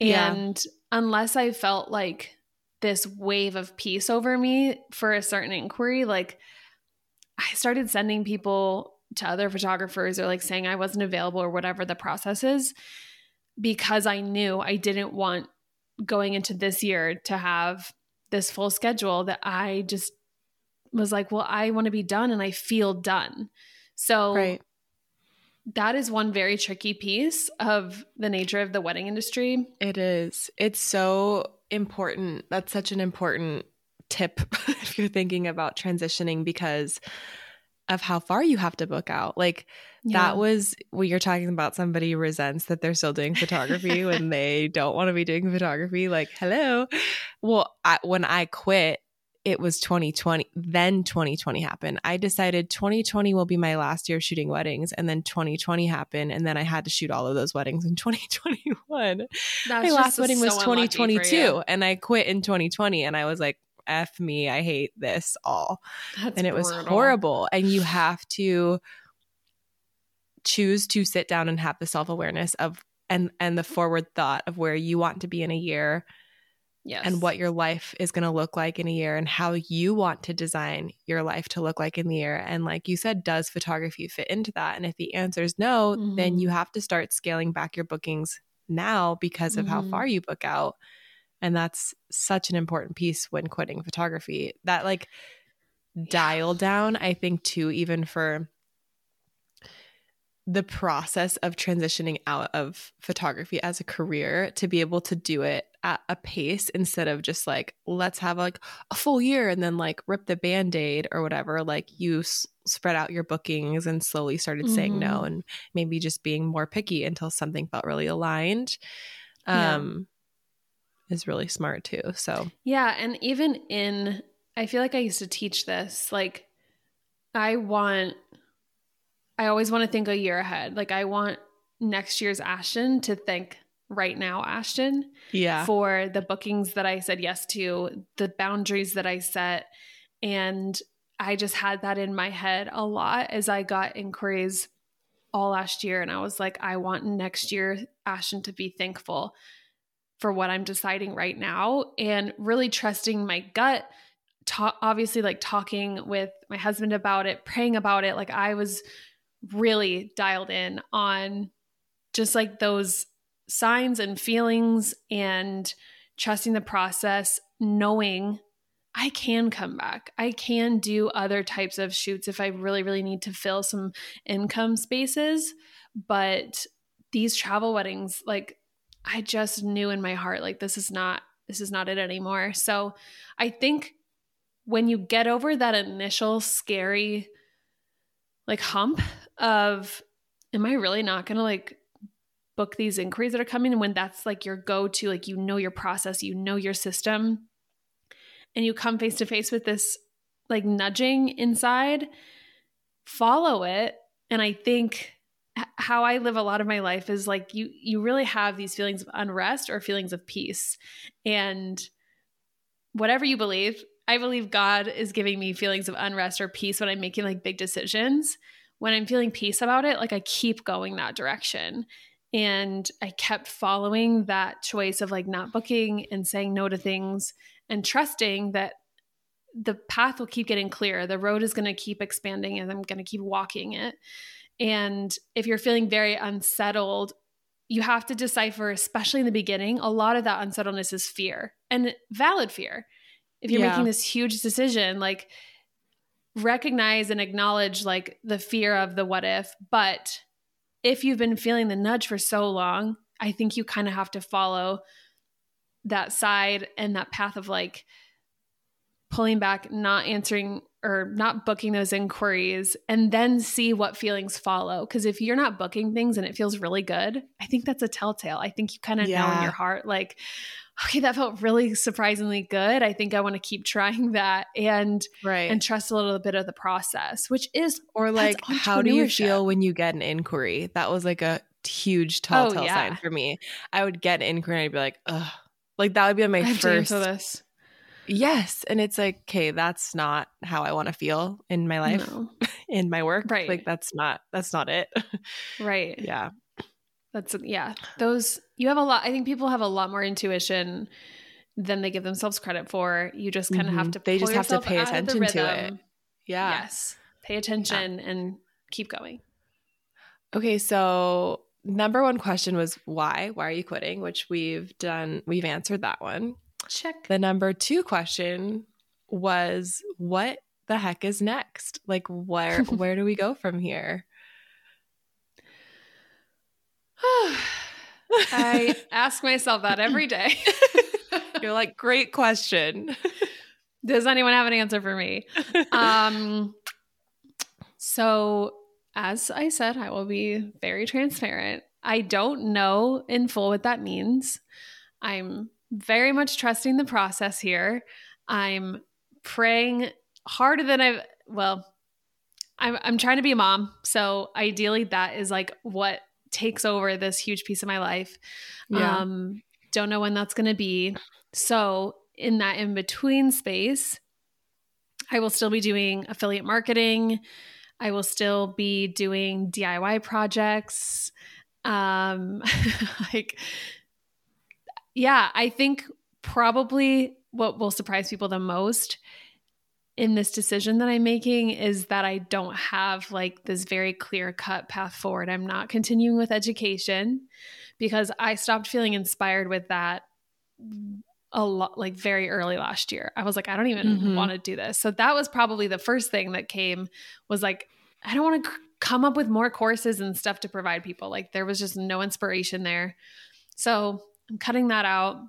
And yeah unless I felt like this wave of peace over me for a certain inquiry, like I started sending people to other photographers or like saying I wasn't available or whatever the process is because I knew I didn't want going into this year to have this full schedule that I just was like, well, I want to be done and I feel done. So right that is one very tricky piece of the nature of the wedding industry. It is. It's so important. That's such an important tip if you're thinking about transitioning because of how far you have to book out. Like yeah. that was when you're talking about somebody resents that they're still doing photography when they don't want to be doing photography. Like, hello. Well, I, when I quit, it was 2020. Then 2020 happened. I decided 2020 will be my last year shooting weddings. And then 2020 happened. And then I had to shoot all of those weddings in 2021. That's my last wedding was 2022. And I quit in 2020. And I was like, F me. I hate this all. That's and it brutal. was horrible. And you have to choose to sit down and have the self awareness of and and the forward thought of where you want to be in a year Yes. And what your life is going to look like in a year and how you want to design your life to look like in the year. And like you said, does photography fit into that? And if the answer is no, mm-hmm. then you have to start scaling back your bookings now because of mm-hmm. how far you book out. And that's such an important piece when quitting photography. That like dial down, I think, too, even for the process of transitioning out of photography as a career to be able to do it at a pace instead of just like let's have like a full year and then like rip the band-aid or whatever like you s- spread out your bookings and slowly started mm-hmm. saying no and maybe just being more picky until something felt really aligned um yeah. Is really smart too so yeah and even in i feel like i used to teach this like i want I always want to think a year ahead. Like I want next year's Ashtyn to think right now Ashtyn. Yeah. For the bookings that I said yes to, the boundaries that I set. And I just had that in my head a lot as I got inquiries all last year and I was like, I want next year Ashtyn to be thankful for what I'm deciding right now and really trusting my gut. Ta- obviously, like talking with my husband about it, praying about it. Like I was really dialed in on just like those signs and feelings and trusting the process, knowing I can come back. I can do other types of shoots if I really, really need to fill some income spaces. But these travel weddings, like I just knew in my heart, like this is not this is not it anymore. So I think when you get over that initial scary like hump of am I really not gonna like book these inquiries that are coming and when that's like your go-to, like you know your process, you know your system and you come face to face with this like nudging inside, follow it. And I think how I live a lot of my life is like you you really have these feelings of unrest or feelings of peace. And whatever you believe, I believe God is giving me feelings of unrest or peace when I'm making like big decisions. When I'm feeling peace about it, like I keep going that direction. And I kept following that choice of like not booking and saying no to things and trusting that the path will keep getting clearer. The road is going to keep expanding and I'm going to keep walking it. And if you're feeling very unsettled, you have to decipher, especially in the beginning, a lot of that unsettledness is fear and valid fear. If you're yeah. making this huge decision, like recognize and acknowledge like the fear of the what if, but if you've been feeling the nudge for so long, I think you kind of have to follow that side and that path of like pulling back, not answering or not booking those inquiries, and then see what feelings follow. Because if you're not booking things and it feels really good, I think that's a telltale. I think you kind of yeah. know in your heart, like, okay, that felt really surprisingly good. I think I want to keep trying that and right. and trust a little bit of the process, which is or like how do you feel when you get an inquiry? That was like a huge oh, telltale oh, yeah. sign for me. I would get an inquiry and I'd be like, ugh like that would be my first. Yes, and it's like, okay, that's not how I want to feel in my life, no. in my work. Right. Like that's not that's not it. Right. yeah. That's yeah. Those you have a lot. I think people have a lot more intuition than they give themselves credit for. You just kind of mm-hmm. have to. They just have to pay attention to it. Yeah. Yes. Pay attention yeah. and keep going. Okay, so number one question was why? Why are you quitting? Which we've done, we've answered that one. Check. The number two question was what the heck is next? Like where where do we go from here? I ask myself that every day. You're like, great question. Does anyone have an answer for me? Um, so as I said, I will be very transparent. I don't know in full what that means. I'm very much trusting the process here. I'm praying harder than I've, well, I'm, I'm trying to be a mom. So ideally, that is like what takes over this huge piece of my life. Yeah. Um, don't know when that's going to be. So, in that in between space, I will still be doing affiliate marketing. I will still be doing DIY projects. Um, like, yeah, I think probably what will surprise people the most in this decision that I'm making is that I don't have like this very clear cut path forward. I'm not continuing with education because I stopped feeling inspired with that a lot like very early last year. I was like, I don't even mm-hmm. want to do this. So that was probably the first thing that came was like, I don't want to c- come up with more courses and stuff to provide people. Like there was just no inspiration there. So I'm cutting that out.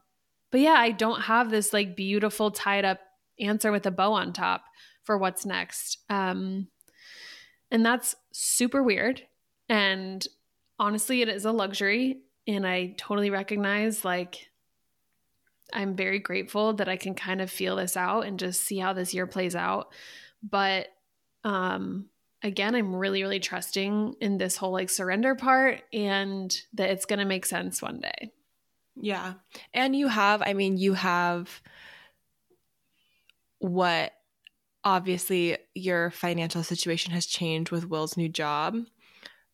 But yeah, I don't have this like beautiful tied up answer with a bow on top for what's next. Um, and that's super weird. And honestly, it is a luxury. And I totally recognize like I'm very grateful that I can kind of feel this out and just see how this year plays out. But um again, I'm really, really trusting in this whole like surrender part and that it's going to make sense one day. Yeah. And you have, I mean, you have what obviously your financial situation has changed with Will's new job.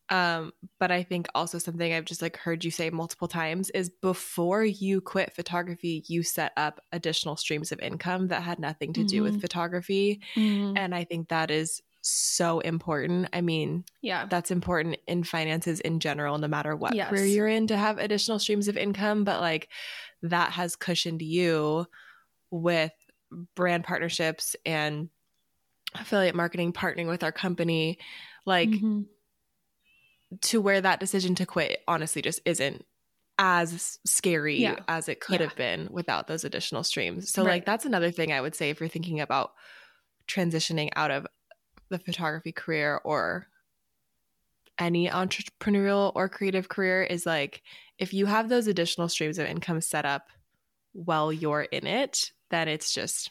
Um, but I think also something I've just like heard you say multiple times is before you quit photography, you set up additional streams of income that had nothing to do mm-hmm. with photography. Mm-hmm. And I think that is so important. I mean, yeah, that's important in finances in general, no matter what yes. career you're in, to have additional streams of income. But like that has cushioned you with brand partnerships and affiliate marketing, partnering with our company, like mm-hmm. to where that decision to quit honestly just isn't as scary yeah. as it could yeah. have been without those additional streams. So, right. like, that's another thing I would say if you're thinking about transitioning out of the photography career or any entrepreneurial or creative career is like if you have those additional streams of income set up while you're in it, then it's just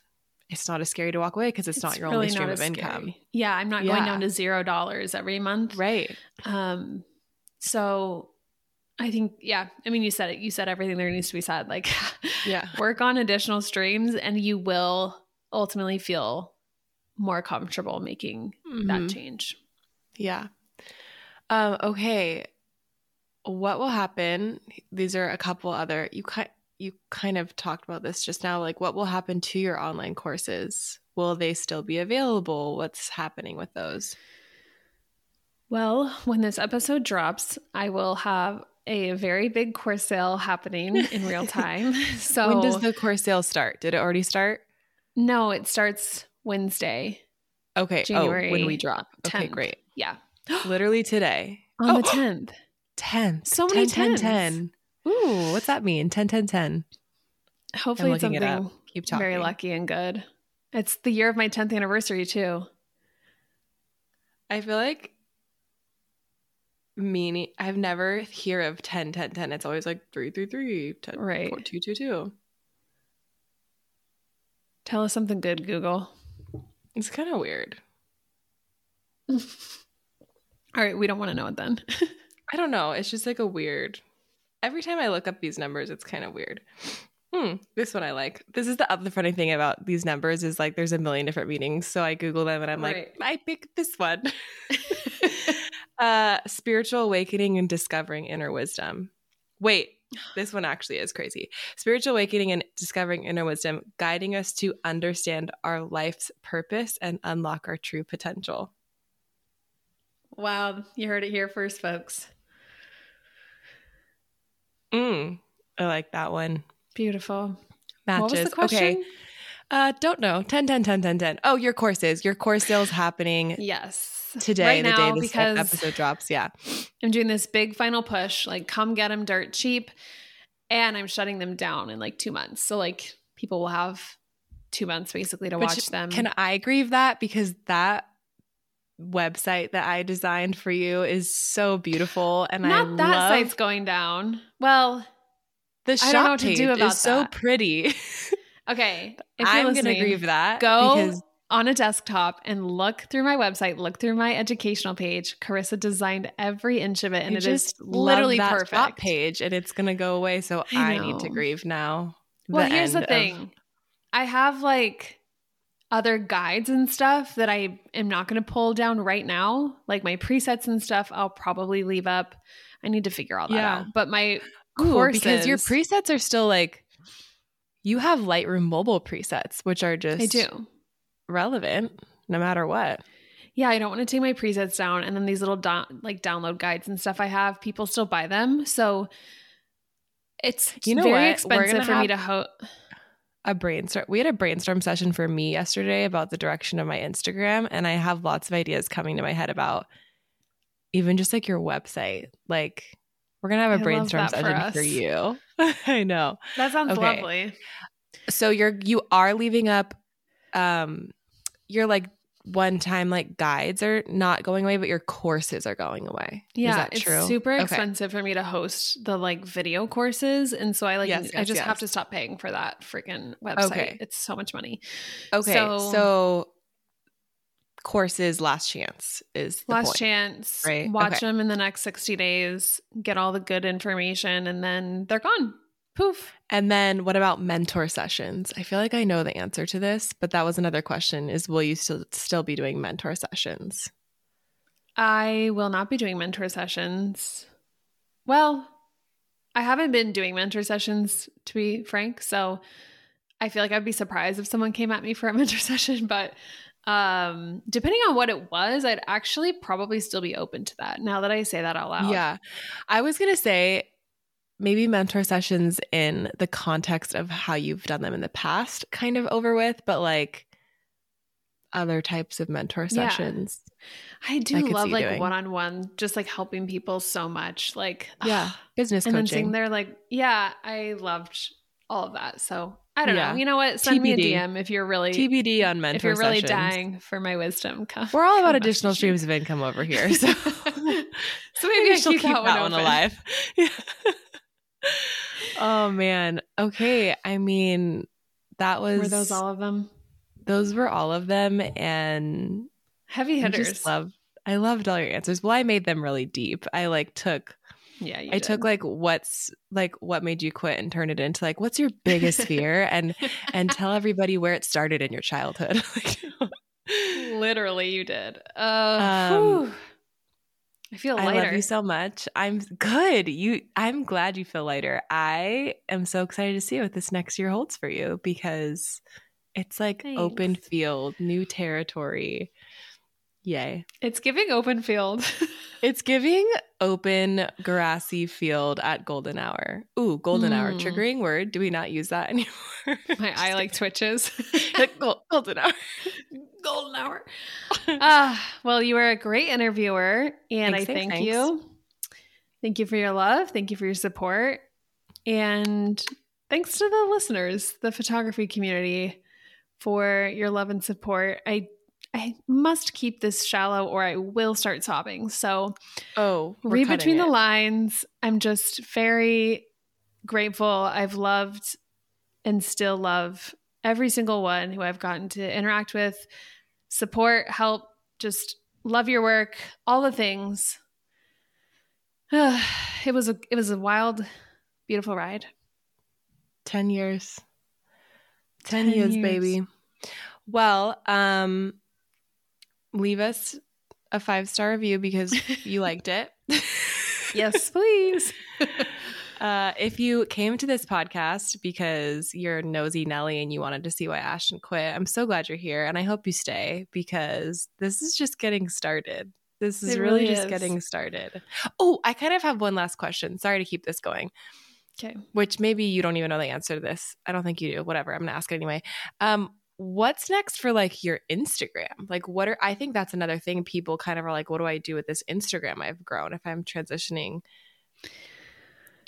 it's not as scary to walk away because it's, it's, not your really only stream of income. Yeah, I'm not yeah. going down to zero dollars every month. Right. Um so I think yeah, I mean you said it. You said everything there needs to be said. Like yeah. work on additional streams and you will ultimately feel more comfortable making mm-hmm. that change. Yeah. Um, okay. What will happen? These are a couple other you kind you kind of talked about this just now. Like, what will happen to your online courses? Will they still be available? What's happening with those? Well, when this episode drops, I will have a very big course sale happening in real time. So, when does the course sale start? Did it already start? No, it starts Wednesday. Okay. January oh, when we drop. 10th. Okay, great. Yeah. Literally today. On oh, the 10th. 10th. So many 10, 10, 10. Ooh, what's that mean? 10, 10, 10. Hopefully it's something it Keep talking. very lucky and good. It's the year of my 10th anniversary too. I feel like meaning I've never hear of 10, 10, 10. It's always like 3, 3, 3, 10, right. 4, 2, 2, 2. Tell us something good, Google. It's kind of weird. All right, we don't want to know it then. I don't know. It's just like a weird. Every time I look up these numbers, it's kind of weird. Hmm, this one I like. This is the other funny thing about these numbers is like there's a million different meanings. So I Google them and I'm right. like, I picked this one. uh spiritual awakening and discovering inner wisdom. Wait, this one actually is crazy. Spiritual awakening and discovering inner wisdom, guiding us to understand our life's purpose and unlock our true potential. Wow, you heard it here first, folks. Mm, I like that one. Beautiful. Matches. What was the question? Okay. Uh, don't know. 10, 10, 10, 10, 10. Oh, your courses. Your course sales happening. Yes today, right the day this episode drops. Yeah. I'm doing this big final push, like come get them dirt cheap. And I'm shutting them down in like two months. So like people will have two months basically to Which, watch them. Can I grieve that? Because that website that I designed for you is so beautiful. And Not I that love- site's going down. Well, the shop I don't know what to do about is that. so pretty. Okay. I'm going to grieve that. Go because on a desktop and look through my website, look through my educational page. Charissa designed every inch of it, and I it is literally perfect. page, and it's gonna go away. So I, I need to grieve now. Well, the here's the thing: of- I have like other guides and stuff that I am not going to pull down right now. Like my presets and stuff, I'll probably leave up. I need to figure all that yeah. out. But my Ooh, courses, because your presets are still like you have Lightroom mobile presets, which are just I do relevant no matter what. Yeah, I don't want to take my presets down and then these little do- like download guides and stuff I have, people still buy them. So it's you know very what? expensive for me to host a brainstorm. We had a brainstorm session for me yesterday about the direction of my Instagram and I have lots of ideas coming to my head about even just like your website. Like we're going to have a I brainstorm session for, for you. I know. That sounds okay. lovely. So you're you are leaving up um your like one time like guides are not going away, but your courses are going away. Yeah, it's true? super okay. expensive for me to host the like video courses, and so I like yes, yes, I just yes. have to stop paying for that freaking website. Okay. It's so much money. Okay, so, so courses last chance is last point, chance. Right, watch okay. them in the next sixty days, get all the good information, and then they're gone. Poof. And then what about mentor sessions? I feel like I know the answer to this, but that was another question is will you still still be doing mentor sessions? I will not be doing mentor sessions. Well, I haven't been doing mentor sessions to be frank, so I feel like I'd be surprised if someone came at me for a mentor session, but um depending on what it was, I'd actually probably still be open to that now that I say that out loud. Yeah. I was going to say maybe mentor sessions in the context of how you've done them in the past kind of over with, but like other types of mentor sessions. Yeah. I do I love like one on one, just like helping people so much. Like, yeah, business and coaching. then sitting there, like, yeah, I loved all of that. So I don't yeah. know. You know what? Send TBD. me a DM if you're really TBD on mentor. If you're really sessions. dying for my wisdom, come, we're all about additional streams of income over here. So, so maybe I should keep, keep that, one, one alive. Oh man. Okay. I mean, that was were those all of them? Those were all of them, and heavy hitters. I just love. I loved all your answers. Well, I made them really deep. I like took yeah, I did. took like what's like what made you quit and turned it into like what's your biggest fear and and tell everybody where it started in your childhood. Literally, you did. Uh, um, I feel lighter. I love you so much. I'm good. You I'm glad you feel lighter. I am so excited to see what this next year holds for you because it's like Thanks. open field, new territory. Yay. It's giving open field. it's giving open grassy field at golden hour. Ooh, golden mm. hour. Hmm. Triggering word. Do we not use that anymore? My eye like twitches. golden hour. golden hour. uh, well, you were a great interviewer, and thanks, I thank thanks. you. Thank you for your love. Thank you for your support. And thanks to the listeners, the photography community, for your love and support. I I must keep this shallow or I will start sobbing. So, oh, read between it. the lines. I'm just very grateful. I've loved and still love every single one who I've gotten to interact with, support, help, just love your work, all the things. it was a it was a wild, beautiful ride. 10 years. 10, 10 years, years, baby. Well, um leave us a five star review because you liked it. yes, please. Uh, if you came to this podcast because you're nosy Nelly and you wanted to see why Ashtyn quit, I'm so glad you're here and I hope you stay because this is just getting started. This is really, really, just getting started. Oh, I kind of have one last question. Sorry to keep this going. Okay. Which maybe you don't even know the answer to this. I don't think you do. Whatever. I'm going to ask it anyway. Um, what's next for like your Instagram? Like, what are, I think that's another thing people kind of are like, what do I do with this Instagram I've grown if I'm transitioning?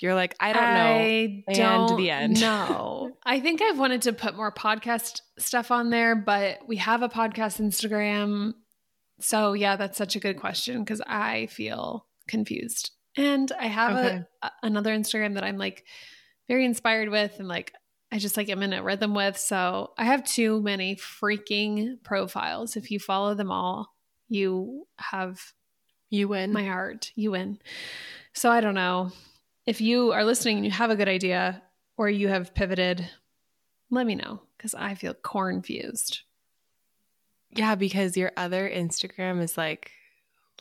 You're like, I don't know. I don't the end. No. I think I've wanted to put more podcast stuff on there, but we have a podcast Instagram. So, yeah, that's such a good question because I feel confused. And I have okay. a, another Instagram that I'm like very inspired with and like I just like am in a rhythm with. So I have too many freaking profiles. If you follow them all, you have you win. My heart. You win. So I don't know. If you are listening and you have a good idea or you have pivoted, let me know because I feel confused. Yeah, because your other Instagram is like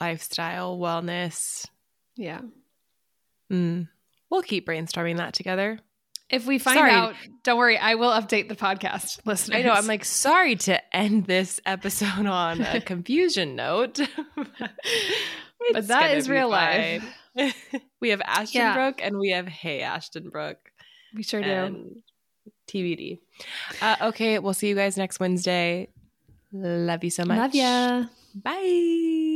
lifestyle, wellness. Yeah. Mm. We'll keep brainstorming that together. If we find sorry. out, don't worry, I will update the podcast listeners. I know. I'm like, sorry to end this episode on a confusion note. but that is real life. we have Ashtyn yeah. Brook and we have Hey Ashtyn Brook. We sure do. TBD. Uh, okay, we'll see you guys next Wednesday. Love you so much. Love ya. Bye.